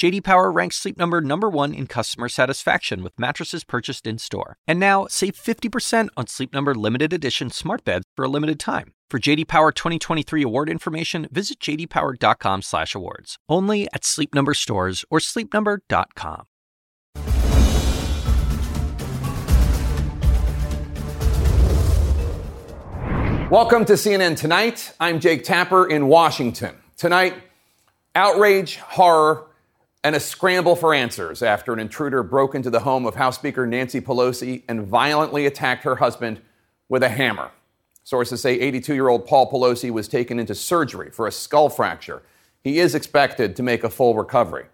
JD Power ranks Sleep Number number 1 in customer satisfaction with mattresses purchased in-store. And now, save 50% on Sleep Number limited edition smart beds for a limited time. For JD Power 2023 award information, visit jdpower.com/awards. Only at Sleep Number stores or sleepnumber.com. Welcome to CNN Tonight. I'm Jake Tapper in Washington. Tonight, outrage, horror, and a scramble for answers after an intruder broke into the home of House Speaker Nancy Pelosi and violently attacked her husband with a hammer. Sources say 82 year old Paul Pelosi was taken into surgery for a skull fracture. He is expected to make a full recovery.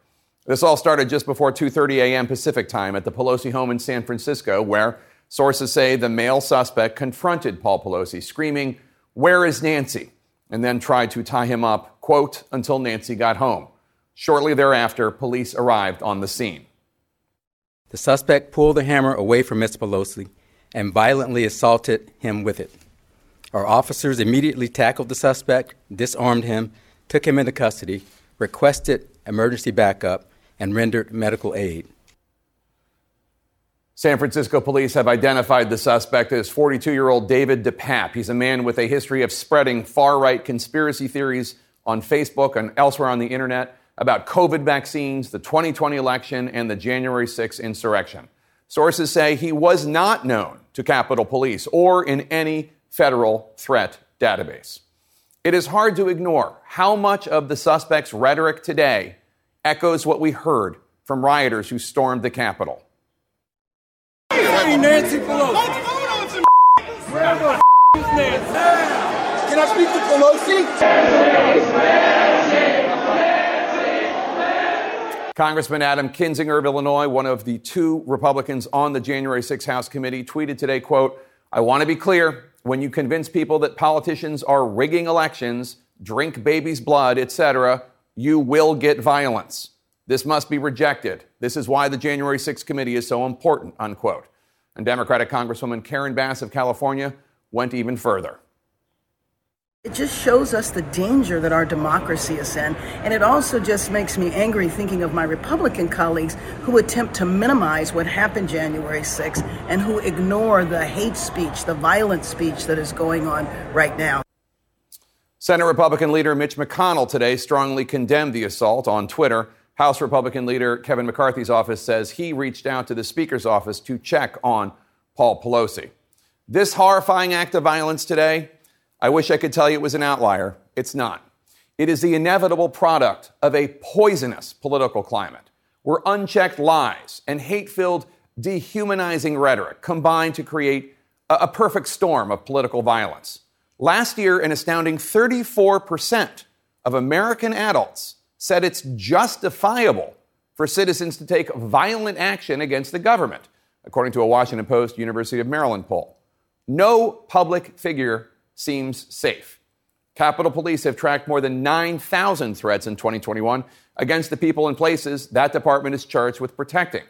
This all started just before 2:30 a.m. Pacific time at the Pelosi home in San Francisco, where sources say the male suspect confronted Paul Pelosi, screaming, "Where is Nancy?" and then tried to tie him up, quote, until Nancy got home. Shortly thereafter, police arrived on the scene. The suspect pulled the hammer away from Mr. Pelosi and violently assaulted him with it. Our officers immediately tackled the suspect, disarmed him, took him into custody, requested emergency backup, and rendered medical aid. San Francisco police have identified the suspect as 42 year old David DePape. He's a man with a history of spreading far right conspiracy theories on Facebook and elsewhere on the internet about COVID vaccines, the 2020 election, and the January 6 insurrection. Sources say he was not known to Capitol Police or in any federal threat database. It is hard to ignore how much of the suspect's rhetoric today echoes what we heard from rioters who stormed the Capitol. Hey, Nancy Pelosi. Where the f- is Nancy? Can I speak to Pelosi? Congressman Adam Kinzinger of Illinois, one of the two Republicans on the January 6 House committee, tweeted today, quote, I want to be clear, when you convince people that politicians are rigging elections, drink babies' blood, etc., you will get violence. This must be rejected. This is why the January 6th committee is so important, unquote. And Democratic Congresswoman Karen Bass of California went even further. It just shows us the danger that our democracy is in. And it also just makes me angry thinking of my Republican colleagues who attempt to minimize what happened January 6th and who ignore the hate speech, the violent speech that is going on right now. Senate Republican leader Mitch McConnell today strongly condemned the assault on Twitter. House Republican leader Kevin McCarthy's office says he reached out to the Speaker's office to check on Paul Pelosi. This horrifying act of violence today I wish I could tell you it was an outlier. It's not. It is the inevitable product of a poisonous political climate where unchecked lies and hate filled, dehumanizing rhetoric combine to create a, a, perfect storm of political violence. Last year, an astounding 34% of American adults said it's justifiable for citizens to take violent action against the government, according to a Washington Post University of Maryland poll. No public figure seems safe. Capitol Police have tracked more than 9,000 threats in 2021 against the people and places that department is charged with protecting.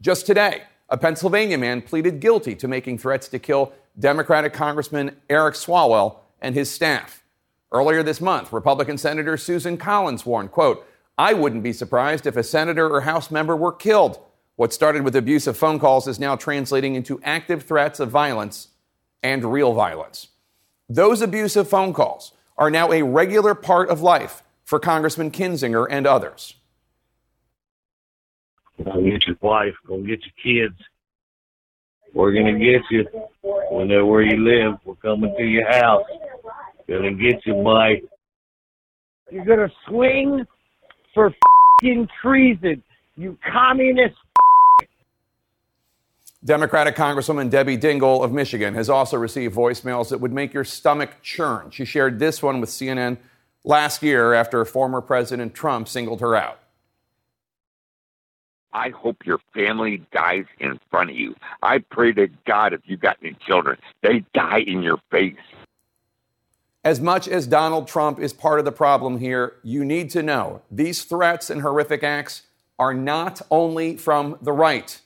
Just today, a Pennsylvania man pleaded guilty to making threats to kill Democratic Congressman Eric Swalwell and his staff. Earlier this month, Republican Senator Susan Collins warned, quote, I wouldn't be surprised if a senator or House member were killed. What started with abusive phone calls is now translating into active threats of violence and real violence. Those abusive phone calls are now a regular part of life for Congressman Kinzinger and others. Go get your wife, go get your kids. We're gonna get you. We know where you live. We're coming to your house. Gonna get you, boy. You're gonna swing for fing treason, you communist Democratic Congresswoman Debbie Dingell of Michigan has also received voicemails that would make your stomach churn. She shared this one with CNN last year after former President Trump singled her out. I hope your family dies in front of you. I pray to God if you've got any children, they die in your face. As much as Donald Trump is part of the problem here, you need to know these threats and horrific acts are not only from the right.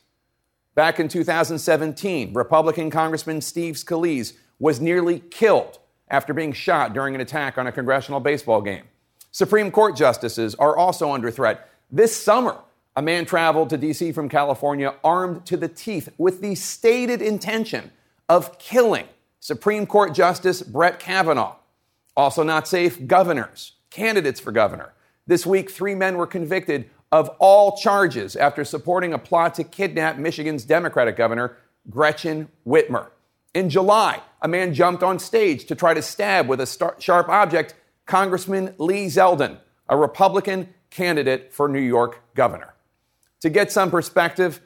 Back in 2017, Republican Congressman Steve Scalise was nearly killed after being shot during an attack on a congressional baseball game. Supreme Court justices are also under threat. This summer, a man traveled to D.C. from California armed to the teeth with the stated intention of killing Supreme Court Justice Brett Kavanaugh. Also, not safe governors, candidates for governor. This week, three men were convicted of all charges after supporting a plot to kidnap Michigan's Democratic governor, Gretchen Whitmer. In July, a man jumped on stage to try to stab with a star- sharp object Congressman Lee Zeldin, a Republican candidate for New York governor. To get some perspective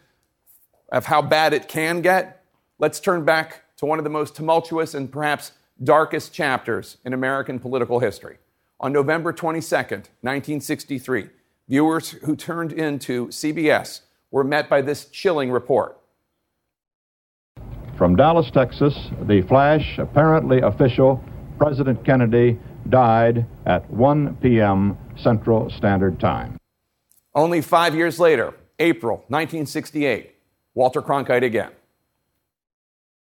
of how bad it can get, let's turn back to one of the most tumultuous and perhaps darkest chapters in American political history. On November 22nd, 1963, viewers who turned into CBS were met by this chilling report. From Dallas, Texas, the flash, apparently official, President Kennedy died at 1 p.m. Central Standard Time. Only five years later, April 1968, Walter Cronkite again.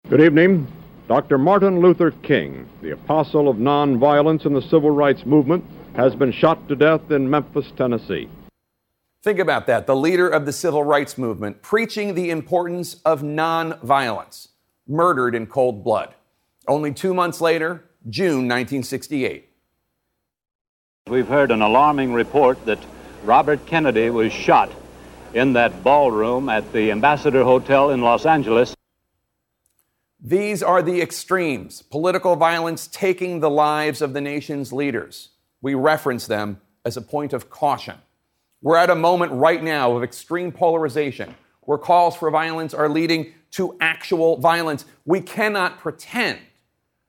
Good evening. Dr. Martin Luther King, the apostle of nonviolence in the civil rights movement, has been shot to death in Memphis, Tennessee. Think about that. The leader of the civil rights movement preaching the importance of nonviolence, murdered in cold blood. Only two months later, June 1968. We've heard an alarming report that Robert Kennedy was shot in that ballroom at the Ambassador Hotel in Los Angeles. These are the extremes political violence taking the lives of the nation's leaders. We reference them as a point of caution. We're at a moment right now of extreme polarization where calls for violence are leading to actual violence. We cannot pretend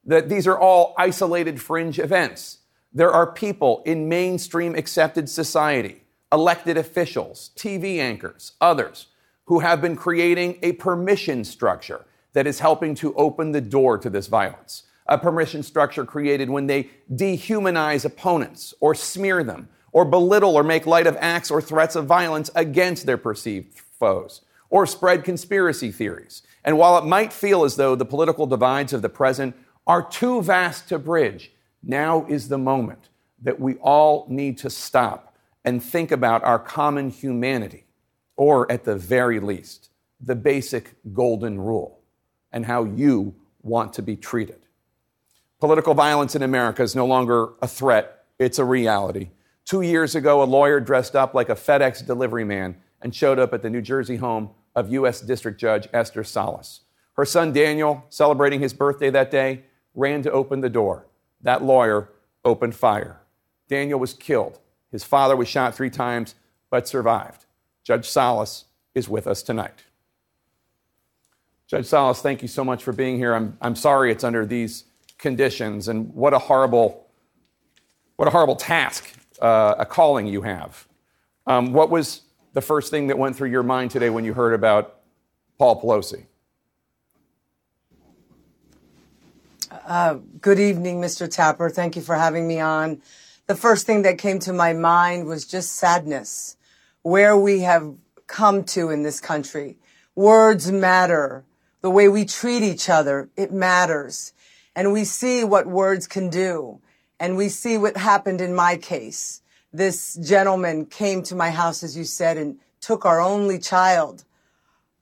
that these are all isolated fringe events. There are people in mainstream accepted society, elected officials, TV anchors, others, who have been creating a permission structure that is helping to open the door to this violence. A permission structure created when they dehumanize opponents or smear them or belittle or make light of acts or threats of violence against their perceived foes or spread conspiracy theories. And while it might feel as though the political divides of the present are too vast to bridge, now is the moment that we all need to stop and think about our common humanity, or at the very least, the basic golden rule and how you want to be treated. Political violence in America is no longer a threat, it's a reality. Two years ago, a lawyer dressed up like a FedEx delivery man and showed up at the New Jersey home of U.S. District Judge Esther Salas. Her son Daniel, celebrating his birthday that day, ran to open the door. That lawyer opened fire. Daniel was killed. His father was shot three times but survived. Judge Salas is with us tonight. Judge Salas, thank you so much for being here. I'm, I'm sorry it's under these conditions, and what a horrible, what a horrible task, uh, a calling you have. Um, what was the first thing that went through your mind today when you heard about Paul Pelosi? Uh, good evening, Mr. Tapper. Thank you for having me on. The first thing that came to my mind was just sadness, where we have come to in this country. Words matter the way we treat each other, it matters. And we see what words can do. And we see what happened in my case. This gentleman came to my house, as you said, and took our only child,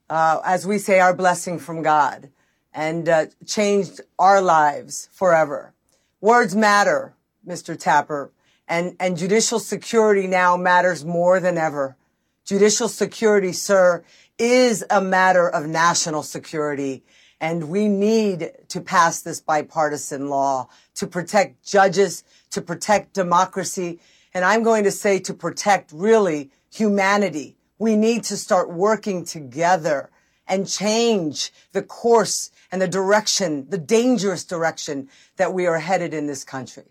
uh, as we say, our blessing from God, and uh, changed our lives forever. Words matter, Mr. Tapper, and, and judicial security now matters more than ever. Judicial security, sir, is a matter of national security. And we need to pass this bipartisan law to protect judges, to protect democracy. And I'm going to say to protect really humanity. We need to start working together and change the course and the direction, the dangerous direction that we are headed in this country.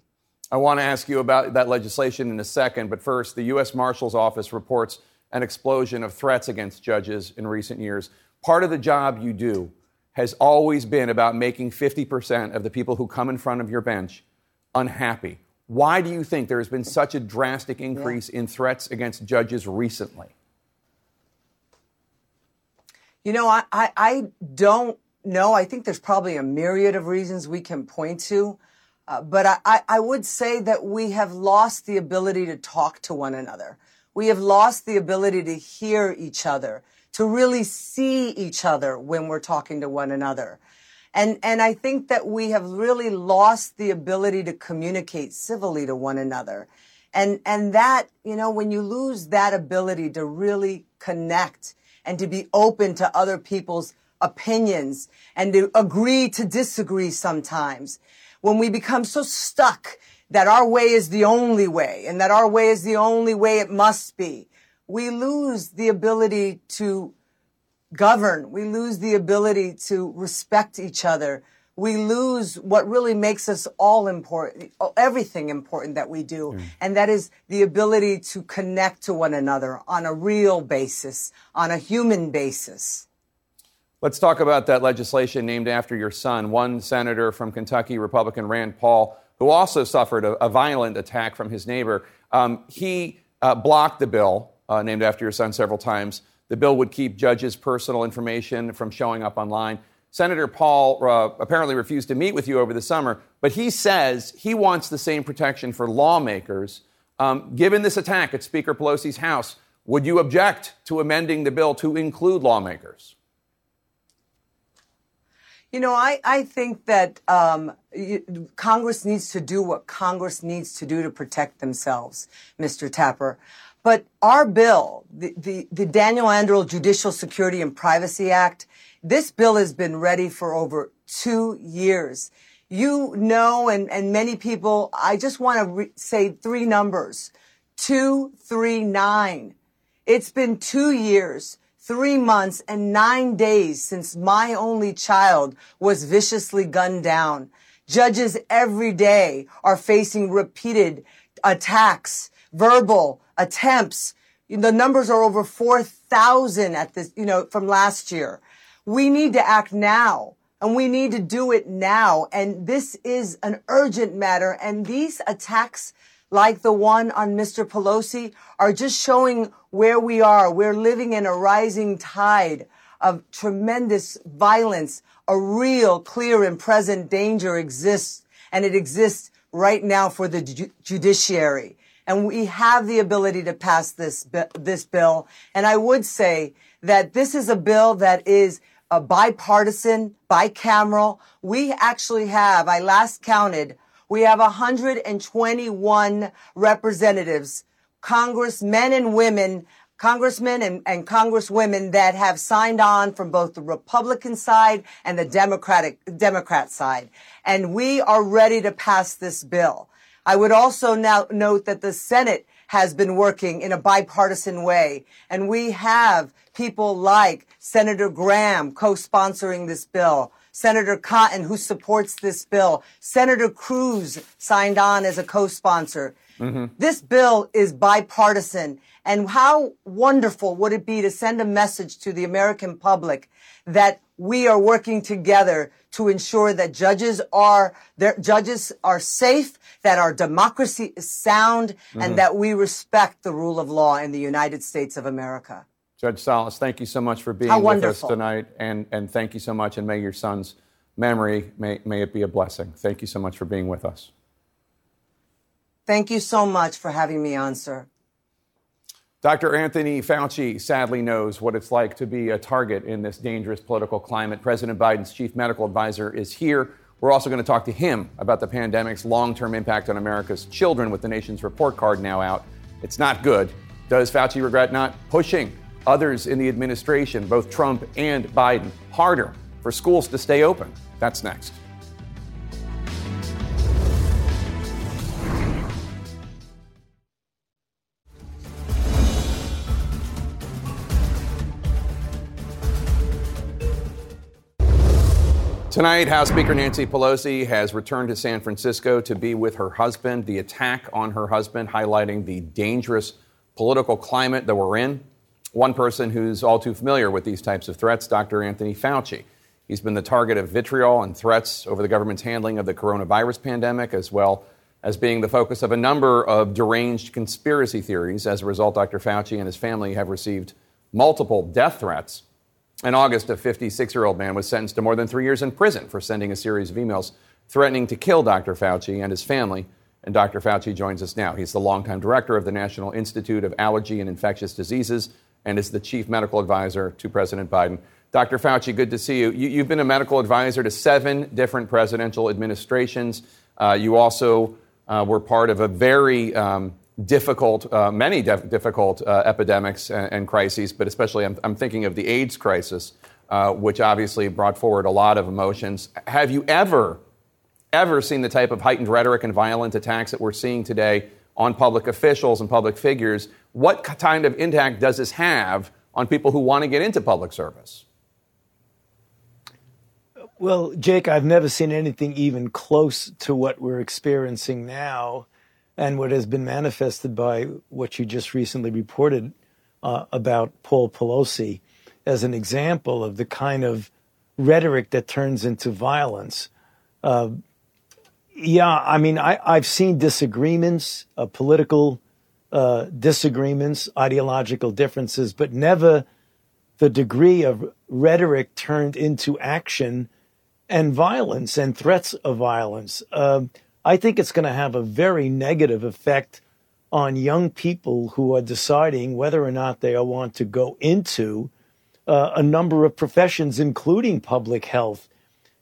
I want to ask you about that legislation in a second, but first, the U.S. Marshal's Office reports an explosion of threats against judges in recent years. Part of the job you do has always been about making 50% of the people who come in front of your bench unhappy. Why do you think there has been such a drastic increase yeah. in threats against judges recently? You know, I, I, I, don't know. I think there's probably a myriad of reasons we can point to. Uh, but I, I would say that we have lost the ability to talk to one another. We have lost the ability to hear each other, to really see each other when we're talking to one another. And, and I think that we have really lost the ability to communicate civilly to one another. And, and that, you know, when you lose that ability to really connect and to be open to other people's opinions and to agree to disagree sometimes, when we become so stuck that our way is the only way and that our way is the only way it must be, we lose the ability to govern. We lose the ability to respect each other. We lose what really makes us all important, everything important that we do. Mm. And that is the ability to connect to one another on a real basis, on a human basis. Let's talk about that legislation named after your son. One senator from Kentucky, Republican Rand Paul, who also suffered a, a violent attack from his neighbor, um, he uh, blocked the bill uh, named after your son several times. The bill would keep judges' personal information from showing up online. Senator Paul uh, apparently refused to meet with you over the summer, but he says he wants the same protection for lawmakers. Um, given this attack at Speaker Pelosi's House, would you object to amending the bill to include lawmakers? You know, I, I think that um, Congress needs to do what Congress needs to do to protect themselves, Mr. Tapper. But our bill, the, the, the Daniel Anderl Judicial Security and Privacy Act, this bill has been ready for over two years. You know, and, and many people, I just want to re- say three numbers. 239. It's been two years, three months, and nine days since my only child was viciously gunned down. Judges every day are facing repeated attacks, verbal, attempts. The numbers are over 4,000 at this, you know, from last year. We need to act now and we need to do it now. And this is an urgent matter. And these attacks, like the one on Mr. Pelosi, are just showing where we are. We're living in a rising tide of tremendous violence. A real, clear and present danger exists, and it exists right now for the ju- judiciary and we have the ability to pass this this bill. And I would say that this is a bill that is a bipartisan, bicameral. We actually have, I last counted, we have 121 representatives, congressmen and women, congressmen and, and congresswomen that have signed on from both the Republican side and the Democratic, Democrat side. And we are ready to pass this bill. I would also now note that the Senate has been working in a bipartisan way. And we have people like Senator Graham co-sponsoring this bill, Senator Cotton who supports this bill, Senator Cruz signed on as a co-sponsor. Mm-hmm. This bill is bipartisan. And how wonderful would it be to send a message to the American public that we are working together to ensure that judges are their judges are safe, that our democracy is sound, mm-hmm. and that we respect the rule of law in the United States of America. Judge Salas, thank you so much for being with us tonight, and, and thank you so much, and may your son's memory, may, may it be a blessing. Thank you so much for being with us. Thank you so much for having me on, sir. Dr. Anthony Fauci sadly knows what it's like to be a target in this dangerous political climate. President Biden's chief medical advisor is here. We're also going to talk to him about the pandemic's long term impact on America's children with the nation's report card now out. It's not good. Does Fauci regret not pushing others in the administration, both Trump and Biden, harder for schools to stay open? That's next. Tonight, House Speaker Nancy Pelosi has returned to San Francisco to be with her husband. The attack on her husband highlighting the dangerous political climate that we're in. One person who's all too familiar with these types of threats, Dr. Anthony Fauci. He's been the target of vitriol and threats over the government's handling of the coronavirus pandemic, as well as being the focus of a number of deranged conspiracy theories. As a result, Dr. Fauci and his family have received multiple death threats. In August, a 56 year old man was sentenced to more than three years in prison for sending a series of emails threatening to kill Dr. Fauci and his family. And Dr. Fauci joins us now. He's the longtime director of the National Institute of Allergy and Infectious Diseases and is the chief medical advisor to President Biden. Dr. Fauci, good to see you. you have been a medical advisor to seven different presidential administrations. Uh, you also uh, were part of a very um, difficult, uh, many def- difficult uh, epidemics and, and, crises, but especially I'm, I'm, thinking of the AIDS crisis, uh, which obviously brought forward a lot of emotions. Have you ever, ever seen the type of heightened rhetoric and violent attacks that we're seeing today on public officials and public figures? What kind of impact does this have on people who want to get into public service? Well, Jake, I've never seen anything even close to what we're experiencing now and what has been manifested by what you just recently reported uh, about Paul Pelosi as an example of the kind of rhetoric that turns into violence. Uh, yeah, I mean, I, have seen disagreements, uh, political uh, disagreements, ideological differences, but never the degree of rhetoric turned into action and violence and threats of violence. I think it's going to have a very negative effect on young people who are deciding whether or not they want to go into uh, a number of professions, including public health.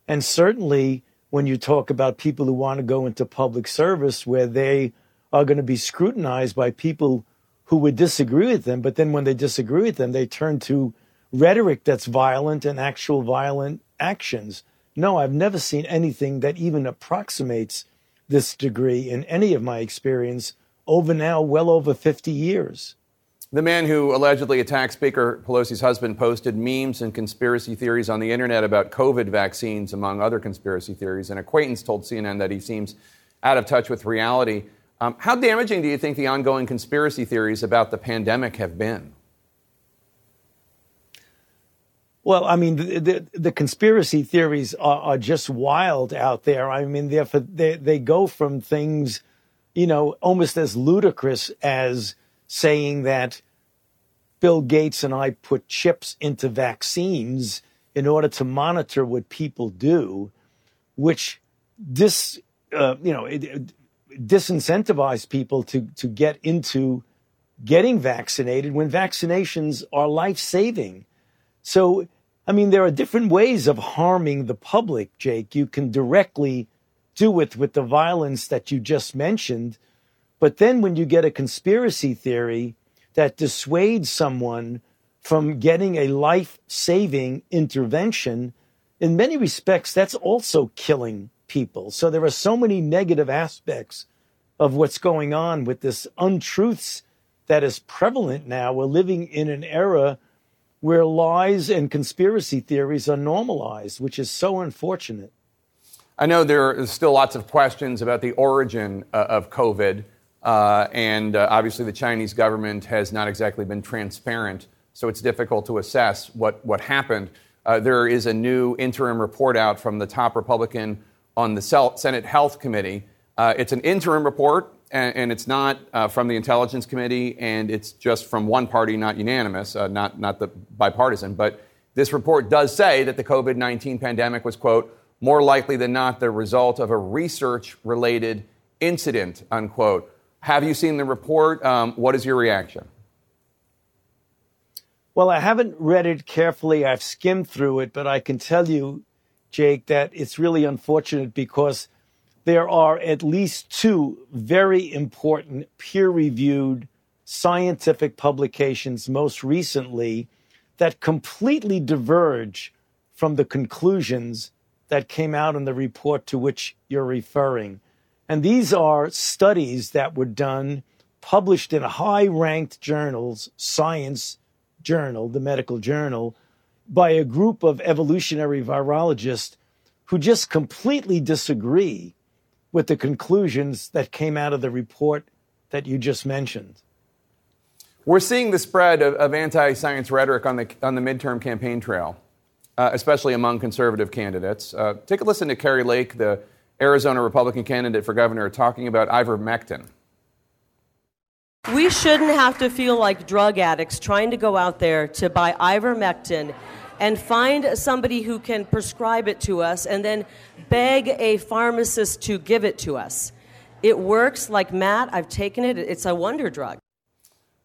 And certainly, when you talk about people who want to go into public service, where they are going to be scrutinized by people who would disagree with them, but then when they disagree with them, they turn to rhetoric that's violent and actual violent actions. No, I've never seen anything that even approximates this degree in any of my experience over now well over 50 years. The man who allegedly attacked Speaker Pelosi's husband posted memes and conspiracy theories on the internet about COVID vaccines, among other conspiracy theories. An acquaintance told CNN that he seems out of touch with reality. Um, how damaging do you think the ongoing conspiracy theories about the pandemic have been? Well, I mean, the, the, the conspiracy theories are, are, just wild out there. I mean, they they go from things, you know, almost as ludicrous as saying that Bill Gates and I put chips into vaccines in order to monitor what people do, which this, uh, you know, it, it disincentivize people to to get into getting vaccinated when vaccinations are life saving. So I mean, there are different ways of harming the public, Jake. You can directly do it with the violence that you just mentioned. But then when you get a conspiracy theory that dissuades someone from getting a life saving intervention, in many respects, that's also killing people. So there are so many negative aspects of what's going on with this untruths that is prevalent now. We're living in an era where lies and conspiracy theories are normalized, which is so unfortunate. I know there are still lots of questions about the origin uh, of COVID, uh, and uh, obviously the Chinese government has not exactly been transparent, so it's difficult to assess what, what happened. Uh, there is a new interim report out from the top Republican on the Senate Health Committee. Uh, it's an interim report and, and it's not uh, from the Intelligence Committee, and it's just from one party, not unanimous, uh, not, not the bipartisan. But this report does say that the COVID 19 pandemic was, quote, more likely than not the result of a research related incident, unquote. Have you seen the report? Um, what is your reaction? Well, I haven't read it carefully. I've skimmed through it, but I can tell you, Jake, that it's really unfortunate because there are at least two very important peer reviewed scientific publications, most recently, that completely diverge from the conclusions that came out in the report to which you're referring. And these are studies that were done, published in high ranked journals, Science Journal, the medical journal, by a group of evolutionary virologists who just completely disagree with the conclusions that came out of the report that you just mentioned? We're seeing the spread of, of anti science rhetoric on the, on the midterm campaign trail, uh, especially among conservative candidates. Uh, take a listen to Kari Lake, the Arizona Republican candidate for governor, talking about ivermectin. We shouldn't have to feel like drug addicts trying to go out there to buy ivermectin and find somebody who can prescribe it to us and then beg a pharmacist to give it to us. It works like Matt, I've taken it, it's a wonder drug.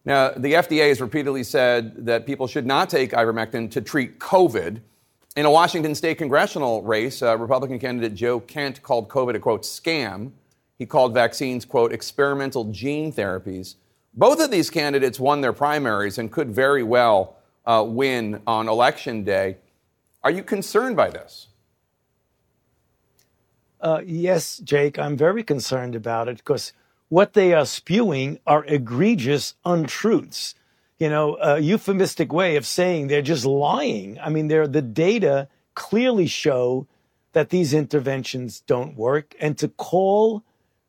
Now, the FDA has repeatedly said that people should not take ivermectin to treat COVID. In a Washington state congressional race, uh, Republican candidate Joe Kent called COVID a quote scam. He called vaccines quote experimental gene therapies. Both of these candidates won their primaries and could very well uh, win on election day. Are you concerned by this? Uh, yes, Jake, I'm very concerned about it because what they are spewing are egregious untruths. You know, a euphemistic way of saying they're just lying. I mean, the data clearly show that these interventions don't work. And to call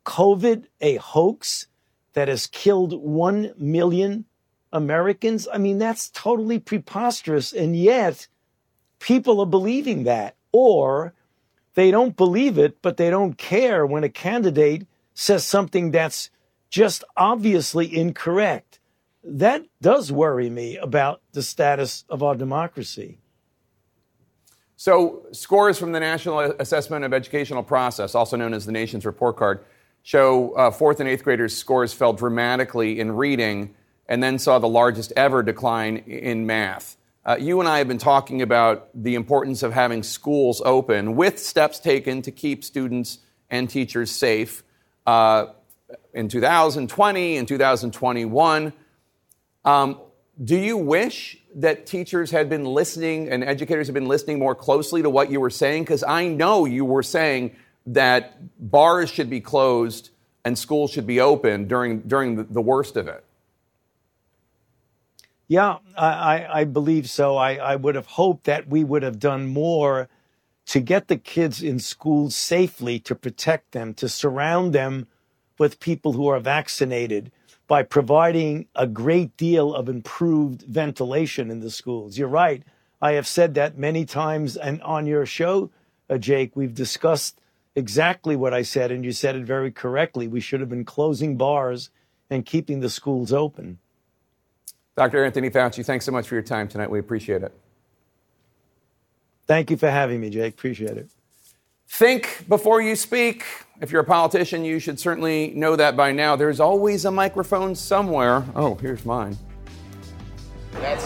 COVID a hoax that has killed 1 million Americans, I mean, that's totally preposterous. And yet, people are believing that. Or they don't believe it, but they don't care when a candidate says something that's just obviously incorrect. That does worry me about the status of our democracy. So, scores from the National Assessment of Educational Progress, also known as the nation's report card, show uh, fourth and eighth graders' scores fell dramatically in reading and then saw the largest ever decline in math. Uh, you and I have been talking about the importance of having schools open with steps taken to keep students and teachers safe. Uh, in 2020 and 2021, um, do you wish that teachers had been listening and educators had been listening more closely to what you were saying? Because I know you were saying that bars should be closed and schools should be open during, during the, the worst of it. Yeah, I, I believe so. I, I would have hoped that we would have done more to get the kids in school safely, to protect them, to surround them with people who are vaccinated by providing a great deal of improved ventilation in the schools. You're right. I have said that many times and on your show, uh, Jake, we've discussed exactly what I said, and you said it very correctly. We should have been closing bars and keeping the schools open. Dr. Anthony Fauci, thanks so much for your time tonight. We appreciate it. Thank you for having me, Jake. Appreciate it. Think before you speak. If you're a politician, you should certainly know that by now. There's always a microphone somewhere. Oh, here's mine. That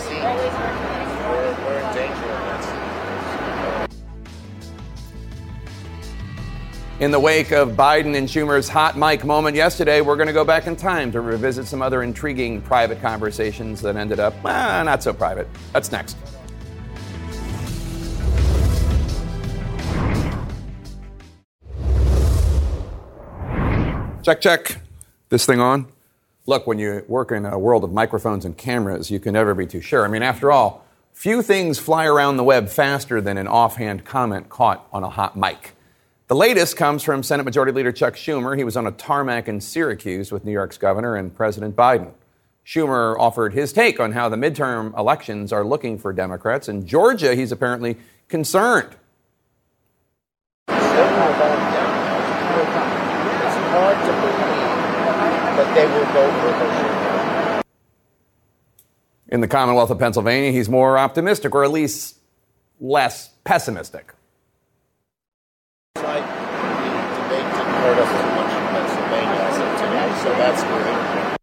In the wake of Biden and Schumer's hot mic moment yesterday, we're going to go back in time to revisit some other intriguing private conversations that ended up, well, not so private. That's next. Check, check. This thing on? Look, when you work in a world of microphones and cameras, you can never be too sure. I mean, after all, few things fly around the web faster than an offhand comment caught on a hot mic. The latest comes from Senate Majority Leader Chuck Schumer. He was on a tarmac in Syracuse with New York's governor and President Biden. Schumer offered his take on how the midterm elections are looking for Democrats. In Georgia, he's apparently concerned. In the Commonwealth of Pennsylvania, he's more optimistic, or at least less pessimistic. Like the debate didn't hurt us as much in Pennsylvania as it today, so that's great.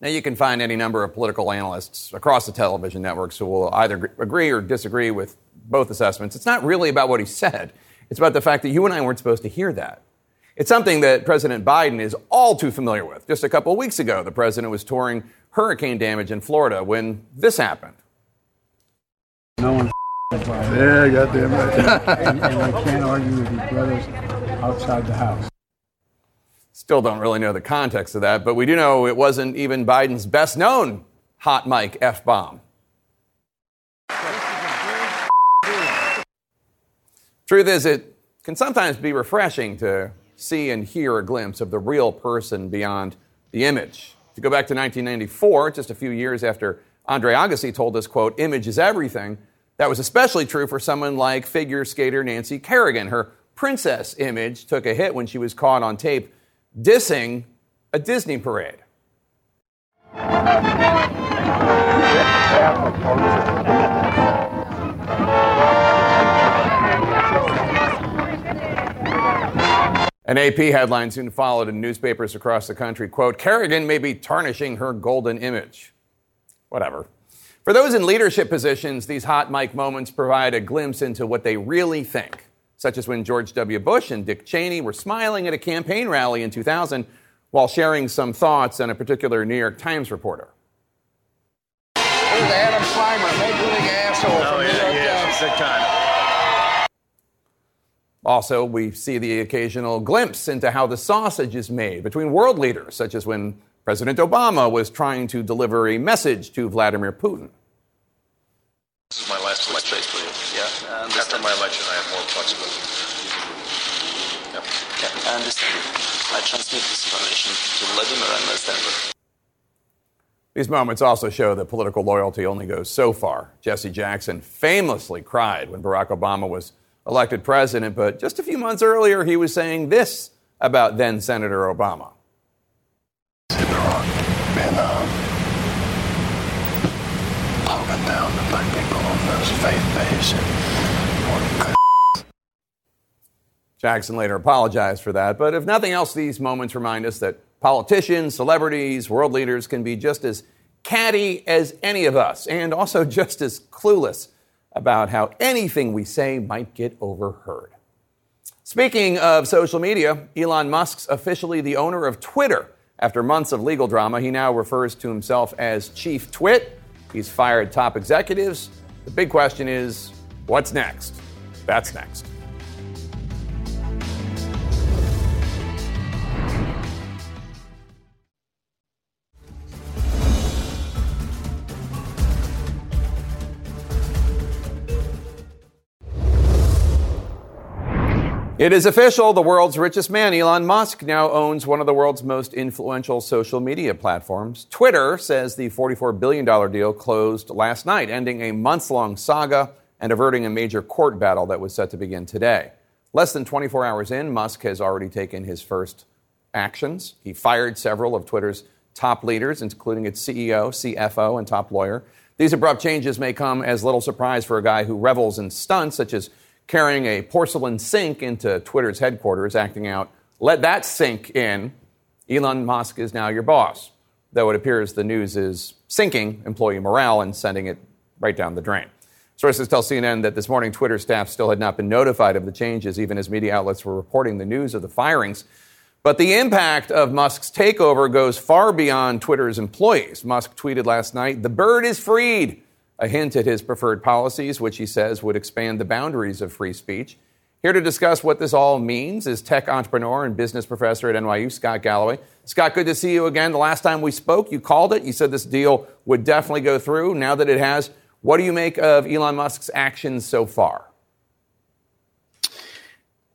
Now, you can find any number of political analysts across the television networks who will either agree or disagree with both assessments. It's not really about what he said, it's about the fact that you and I weren't supposed to hear that. It's something that President Biden is all too familiar with. Just a couple of weeks ago, the president was touring hurricane damage in Florida when this happened. No one Yeah, goddamn right. and, and I can't argue with his brothers outside the house. Still don't really know the context of that, but we do know it wasn't even Biden's best known hot mic F bomb. Truth is, it can sometimes be refreshing to see and hear a glimpse of the real person beyond the image. To go back to 1994, just a few years after Andre Agassi told us, quote, image is everything, that was especially true for someone like figure skater Nancy Kerrigan. Her princess image took a hit when she was caught on tape dissing a Disney parade. An AP headline soon followed in newspapers across the country. Quote, Kerrigan may be tarnishing her golden image. Whatever. For those in leadership positions, these hot mic moments provide a glimpse into what they really think, such as when George W. Bush and Dick Cheney were smiling at a campaign rally in 2000 while sharing some thoughts on a particular New York Times reporter. Here's Adam Clymer, major league asshole Oh, from New yeah, York yeah, Jets. big time. Also, we see the occasional glimpse into how the sausage is made between world leaders, such as when President Obama was trying to deliver a message to Vladimir Putin. This is my last election, basically. Yeah. After my election, I have more flexibility. Yep. Okay, I understand. I transmit this information to Vladimir and understand. These moments also show that political loyalty only goes so far. Jesse Jackson famously cried when Barack Obama was elected president, but just a few months earlier, he was saying this about then Senator Obama. been talking down to black people on those faith base and Jackson later apologized for that, but if nothing else, these moments remind us that politicians, celebrities, world leaders can be just as catty as any of us, and also just as clueless about how anything we say might get overheard. Speaking of social media, Elon Musk's officially the owner of Twitter. After months of legal drama, he now refers to himself as Chief Twit. He's fired top executives. The big question is what's next? That's next. It is official. The world's richest man, Elon Musk, now owns one of the world's most influential social media platforms. Twitter says the $44 billion deal closed last night, ending a months long saga and averting a major court battle that was set to begin today. Less than 24 hours in, Musk has already taken his first actions. He fired several of Twitter's top leaders, including its CEO, CFO, and top lawyer. These abrupt changes may come as little surprise for a guy who revels in stunts such as carrying a porcelain sink into Twitter's headquarters, acting out, let that sink in. Elon Musk is now your boss. Though it appears the news is sinking employee morale and sending it right down the drain. Sources tell CNN that this morning Twitter staff still had not been notified of the changes, even as media outlets were reporting the news of the firings. But the impact of Musk's takeover goes far beyond Twitter's employees. Musk tweeted last night, The bird is freed a hint at his preferred policies, which he says would expand the boundaries of free speech. Here to discuss what this all means is tech entrepreneur and business professor at NYU, Scott Galloway. Scott, good to see you again. The last time we spoke, you called it. You said this deal would definitely go through. Now that it has, what do you make of Elon Musk's actions so far?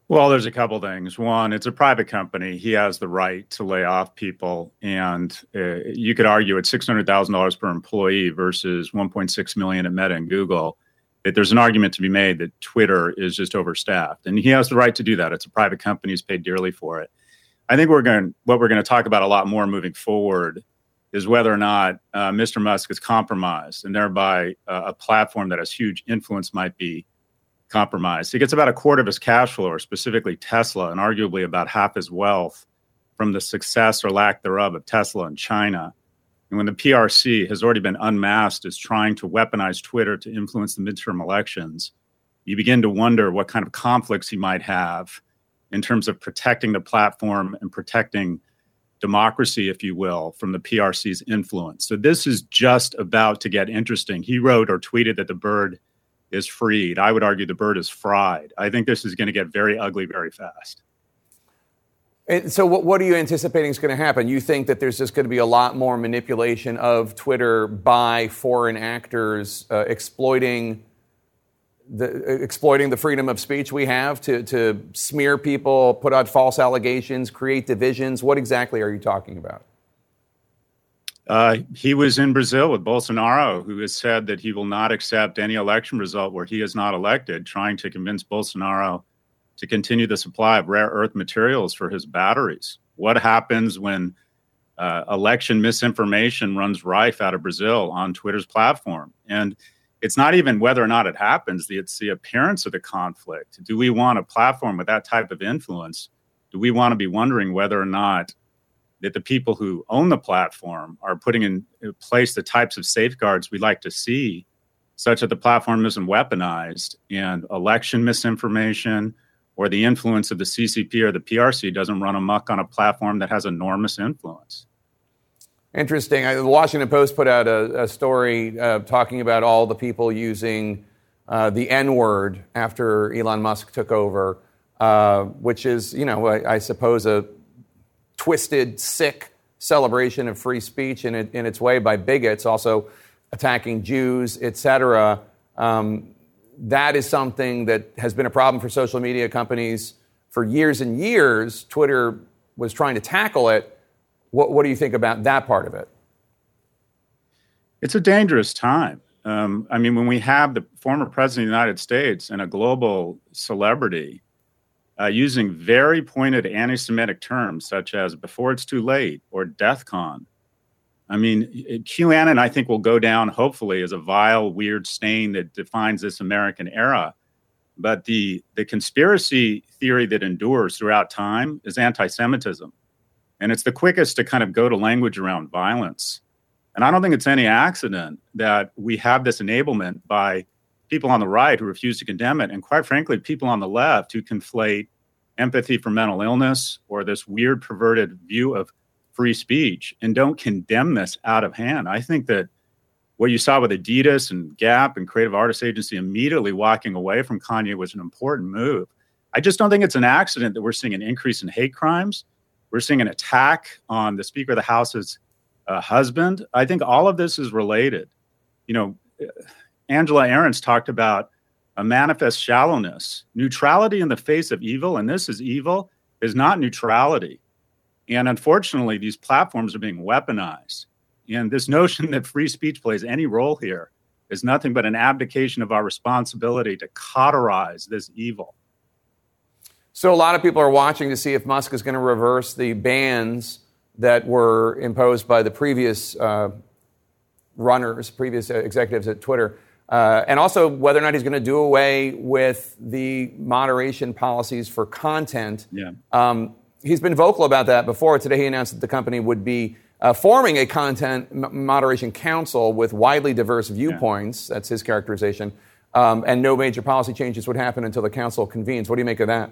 Well, there's a couple things. One, it's a private company. He has the right to lay off people, and uh, you could argue at six hundred thousand dollars per employee versus one point six million at Meta and Google. That there's an argument to be made that Twitter is just overstaffed, and he has the right to do that. It's a private company; he's paid dearly for it. I think we're going what we're going to talk about a lot more moving forward is whether or not uh, Mr. Musk is compromised, and thereby uh, a platform that has huge influence might be compromised. He gets about a quarter of his cash flow, or specifically Tesla, and arguably about half his wealth from the success or lack thereof of Tesla in China. And when the PRC has already been unmasked as trying to weaponize Twitter to influence the midterm elections, you begin to wonder what kind of conflicts he might have in terms of protecting the platform and protecting democracy, if you will, from the PRC's influence. So this is just about to get interesting. He wrote or tweeted that the bird is freed. I would argue the bird is fried. I think this is going to get very ugly very fast. And so, what, what are you anticipating is going to happen? You think that there's just going to be a lot more manipulation of Twitter by foreign actors uh, exploiting the exploiting the freedom of speech we have to to smear people, put out false allegations, create divisions. What exactly are you talking about? Uh, he was in Brazil with Bolsonaro, who has said that he will not accept any election result where he is not elected, trying to convince Bolsonaro to continue the supply of rare earth materials for his batteries? What happens when uh, election misinformation runs rife out of Brazil on Twitter's platform? And it's not even whether or not it happens, it's the appearance of the conflict. Do we want a platform with that type of influence? Do we want to be wondering whether or not that the people who own the platform are putting in place the types of safeguards we like to see, such that the platform isn't weaponized and election misinformation or the influence of the CCP or the PRC doesn't run amok on a platform that has enormous influence. Interesting. The Washington Post put out a, a story uh, talking about all the people using uh, the N word after Elon Musk took over, uh, which is, you know, I, I, suppose a twisted, sick celebration of free speech in, in its way by bigots, also attacking Jews, etc. Um, that is something that has been a problem for social media companies for years and years. Twitter was trying to tackle it what, what do you think about that part of it? It's a dangerous time. Um, I mean, when we have the former president of the United States and a global celebrity uh, using very pointed anti Semitic terms such as before it's too late or death con. I mean, QAnon, I think, will go down hopefully as a vile, weird stain that defines this American era. But the, the conspiracy theory that endures throughout time is anti Semitism. And it's the quickest to kind of go to language around violence. And I don't think it's any accident that we have this enablement by people on the right who refuse to condemn it, and quite frankly, people on the left who conflate empathy for mental illness or this weird perverted view of free speech and don't condemn this out of hand. I think that what you saw with Adidas and Gap and Creative Artists Agency immediately walking away from Kanye was an important move. I just don't think it's an accident that we're seeing an increase in hate crimes we're seeing an attack on the Speaker of the House's uh, husband. I think all of this is related. You know, Angela Ahrendts talked about a manifest shallowness. Neutrality in the face of evil, and this is evil, is not neutrality. And unfortunately, these platforms are being weaponized. And this notion that free speech plays any role here is nothing but an abdication of our responsibility to cauterize this evil. So a lot of people are watching to see if Musk is going to reverse the bans that were imposed by the previous uh, runners, previous executives at Twitter, uh, and also whether or not he's going to do away with the moderation policies for content. Yeah. Um, he's been vocal about that before. Today he announced that the company would be uh, forming a content moderation council with widely diverse viewpoints. Yeah. That's his characterization. Um, and no major policy changes would happen until the council convenes. What do you make of that?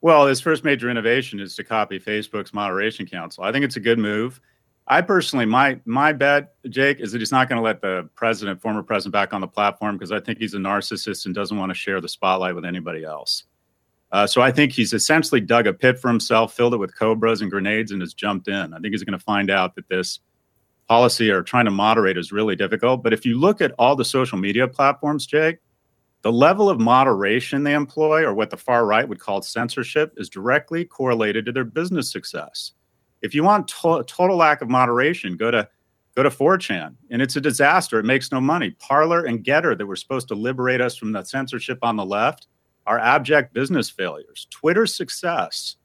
Well, his first major innovation is to copy Facebook's moderation council. I think it's a good move. I personally, my my bet, Jake, is that he's not going to let the president, former president, back on the platform because I think he's a narcissist and doesn't want to share the spotlight with anybody else. Uh, so I think he's essentially dug a pit for himself, filled it with cobras and grenades, and has jumped in. I think he's going to find out that this policy or trying to moderate is really difficult. But if you look at all the social media platforms, Jake, the level of moderation they employ, or what the far right would call censorship, is directly correlated to their business success. If you want to- total lack of moderation, go to go to 4chan, and it's a disaster. It makes no money. Parler and Gettr, that were supposed to liberate us from the censorship on the left, are abject business failures. Twitter's success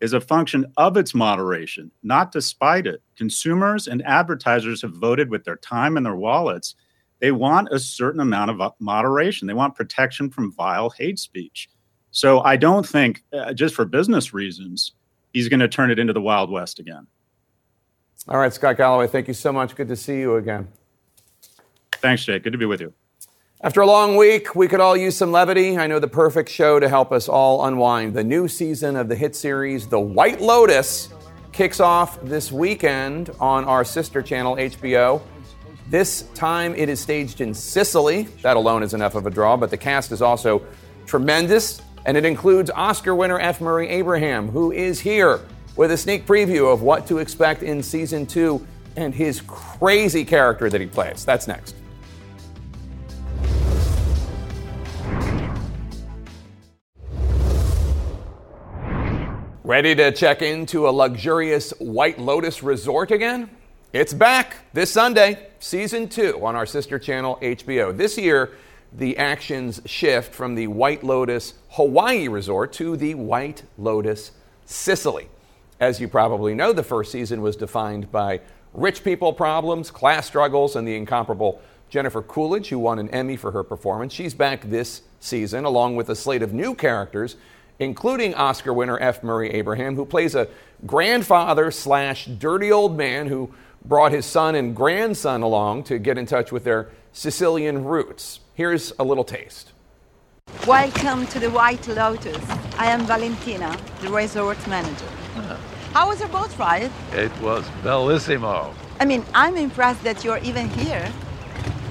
is a function of its moderation, not despite it. Consumers and advertisers have voted with their time and their wallets they want a certain amount of uh, moderation. They want protection from vile hate speech. So I don't think, uh, just for business reasons, he's going to turn it into the Wild West again. All right, Scott Galloway, thank you so much. Good to see you again. Thanks, Jake. Good to be with you. After a long week, we could all use some levity. I know the perfect show to help us all unwind. The new season of the hit series, The White Lotus, kicks off this weekend on our sister channel, HBO. This time it is staged in Sicily. That alone is enough of a draw, but the cast is also tremendous, and it includes Oscar winner F. Murray Abraham, who is here with a sneak preview of what to expect in season two and his crazy character that he plays. That's next. Ready to check into a luxurious White Lotus resort again? It's back this Sunday, season two on our sister channel, HBO. This year, the actions shift from the White Lotus Hawaii resort to the White Lotus Sicily. As you probably know, the first season was defined by rich people problems, class struggles, and the incomparable Jennifer Coolidge, who won an Emmy for her performance. She's back this season, along with a slate of new characters, including Oscar winner F. Murray Abraham, who plays a grandfather slash dirty old man who brought his son and grandson along to get in touch with their Sicilian roots. Here's a little taste. Welcome to the White Lotus. I am Valentina, the resort manager. Ah. How was your boat ride? It was bellissimo. I mean, I'm impressed that you're even here.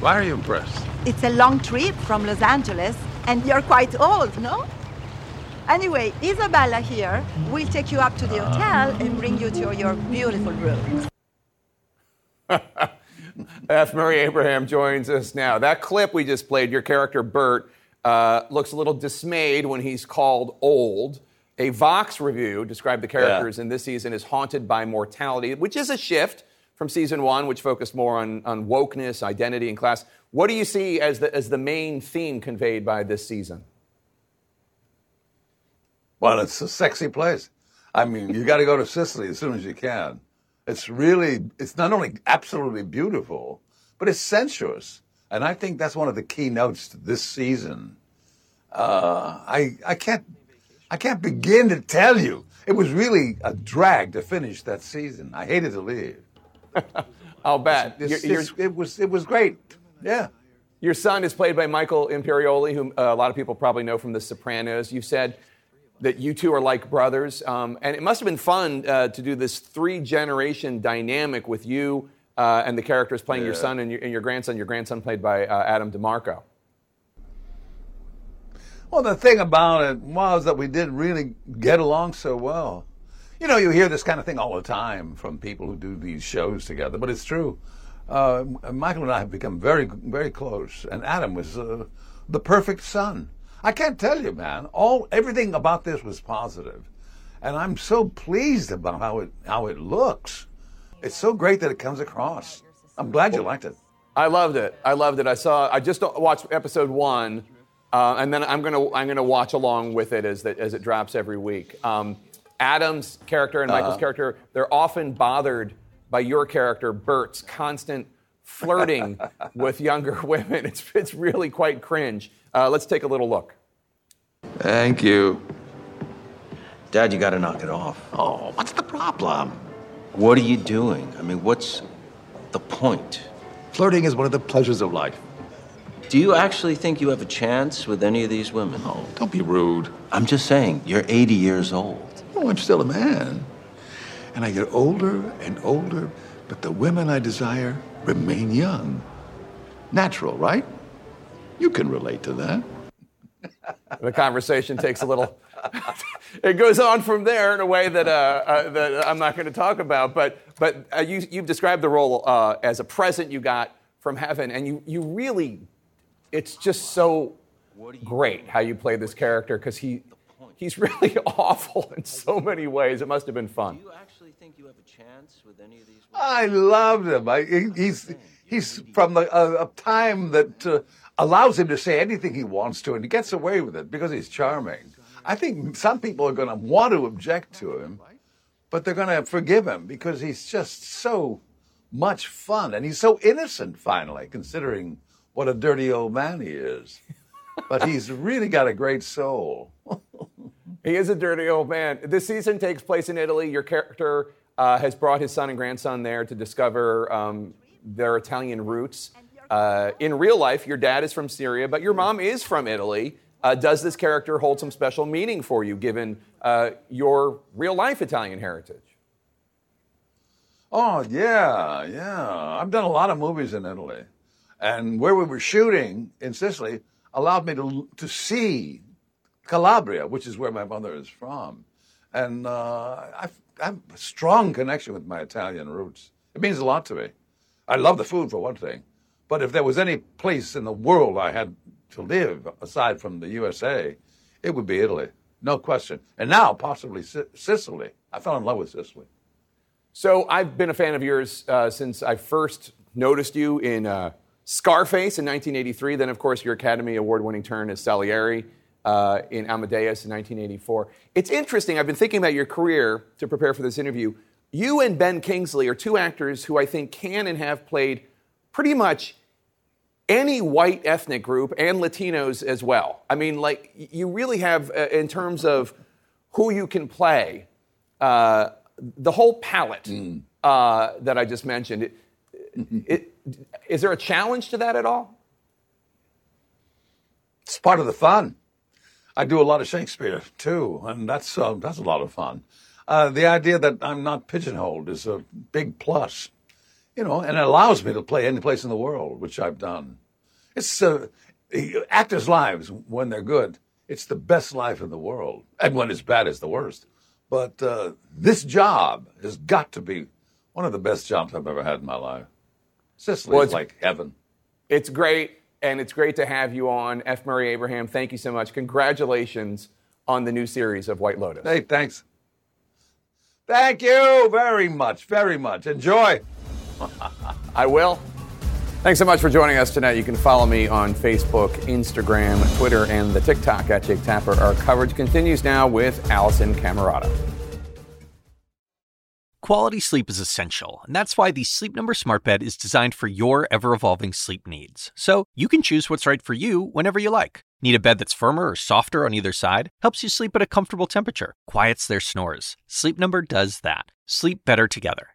Why are you impressed? It's a long trip from Los Angeles, and you're quite old, no? Anyway, Isabella here will take you up to the ah. hotel and bring you to your beautiful room. F. Murray Abraham joins us now. That clip we just played, your character Bert, uh, looks a little dismayed when he's called old. A Vox review described the characters in this season as haunted by mortality, which is a shift from season one, which focused more on, on wokeness, identity, and class. What do you see as the, as the main theme conveyed by this season? Well, it's a sexy place. I mean, you got to go to Sicily as soon as you can. It's really, it's not only absolutely beautiful, but it's sensuous. And I think that's one of the key notes to this season. Uh, I, I can't, I can't begin to tell you. It was really a drag to finish that season. I hated to leave. I'll bet. It's- Your- your- it's- it was, it was great. Yeah. Your son is played by Michael Imperioli, whom uh, a lot of people probably know from The Sopranos. You said that you two are like brothers, um, and it must have been fun uh, to do this three generation dynamic with you uh, and the characters playing your son and your, and your grandson. Your grandson played by uh, Adam DiMarco. Well, the thing about it was that we did really get along so well. You know, you hear this kind of thing all the time from people who do these shows together, but it's true. Uh, Michael and I have become very, very close, and Adam was uh, the perfect son. I can't tell you, man. All everything about this was positive, and I'm so pleased about how it how it looks. It's so great that it comes across. I'm glad you liked it. I loved it. I loved it. I saw. I just watched episode one, uh, and then I'm gonna I'm gonna watch along with it as that as it drops every week. Um, Adam's character and Michael's Uh-huh. character they're often bothered by your character Bert's constant flirting with younger women. It's it's really quite cringe. Uh, let's take a little look. Thank you. Dad, you gotta knock it off. Oh, what's the problem? What are you doing? I mean, what's the point? Flirting is one of the pleasures of life. Do you actually think you have a chance with any of these women? Oh, don't be rude. I'm just saying, you're 80 years old. Oh, I'm still a man. And I get older and older, but the women I desire remain young. Natural, right? You can relate to that. The conversation takes a little. it goes on from there in a way that uh, uh, that I'm not going to talk about. But but uh, you you've described the role uh, as a present you got from heaven, and you you really, it's just so great how you play this character because he he's really awful in so many ways. It must have been fun. Do you actually think you have a chance with any of these I loved him. I, he's he's from the, a, a time that uh, allows him to say anything he wants to, and he gets away with it because he's charming. I think some people are going to want to object to him, but they're going to forgive him because he's just so much fun, and he's so innocent. Finally, considering what a dirty old man he is, but he's really got a great soul. He is a dirty old man. This season takes place in Italy. Your character uh, has brought his son and grandson there to discover um, their Italian roots. Uh, in real life, your dad is from Syria, but your mom is from Italy. Uh, does this character hold some special meaning for you, given uh, your real life Italian heritage? Oh yeah, yeah. I've done a lot of movies in Italy, and where we were shooting in Sicily allowed me to to see Calabria, which is where my mother is from, and uh, I've, I have a strong connection with my Italian roots. It means a lot to me. I love the food for one thing, but if there was any place in the world I had to live aside from the USA, it would be Italy, no question. And now possibly Si- Sicily. I fell in love with Sicily. So I've been a fan of yours uh, since I first noticed you in uh, Scarface in 1983. Then, of course, your Academy Award winning turn as Salieri uh, in Amadeus in 1984. It's interesting. I've been thinking about your career to prepare for this interview. You and Ben Kingsley are two actors who I think can and have played pretty much any white ethnic group and Latinos as well. I mean, like, you really have, uh, in terms of who you can play, uh, the whole palette uh, that I just mentioned. It, it, is there a challenge to that at all? It's part of the fun. I do a lot of Shakespeare too, and that's uh, that's a lot of fun. Uh, the idea that I'm not pigeonholed is a big plus, you know, and it allows me to play any place in the world, which I've done. It's uh, actors' lives when they're good. It's the best life in the world, and when it's bad, it's the worst. But uh, this job has got to be one of the best jobs I've ever had in my life. Sicily Well, like heaven. It's great, and it's great to have you on. F. Murray Abraham, thank you so much. Congratulations on the new series of White Lotus. Hey, thanks. Thank you very much, very much. Enjoy. I will. Thanks so much for joining us tonight. You can follow me on Facebook, Instagram, Twitter, and the TikTok at Jake Tapper. Our coverage continues now with Alisyn Camerota. Quality sleep is essential, and that's why the Sleep Number Smart Bed is designed for your ever evolving sleep needs. So you can choose what's right for you whenever you like. Need a bed that's firmer or softer on either side? Helps you sleep at a comfortable temperature, quiets their snores. Sleep Number does that. Sleep better together.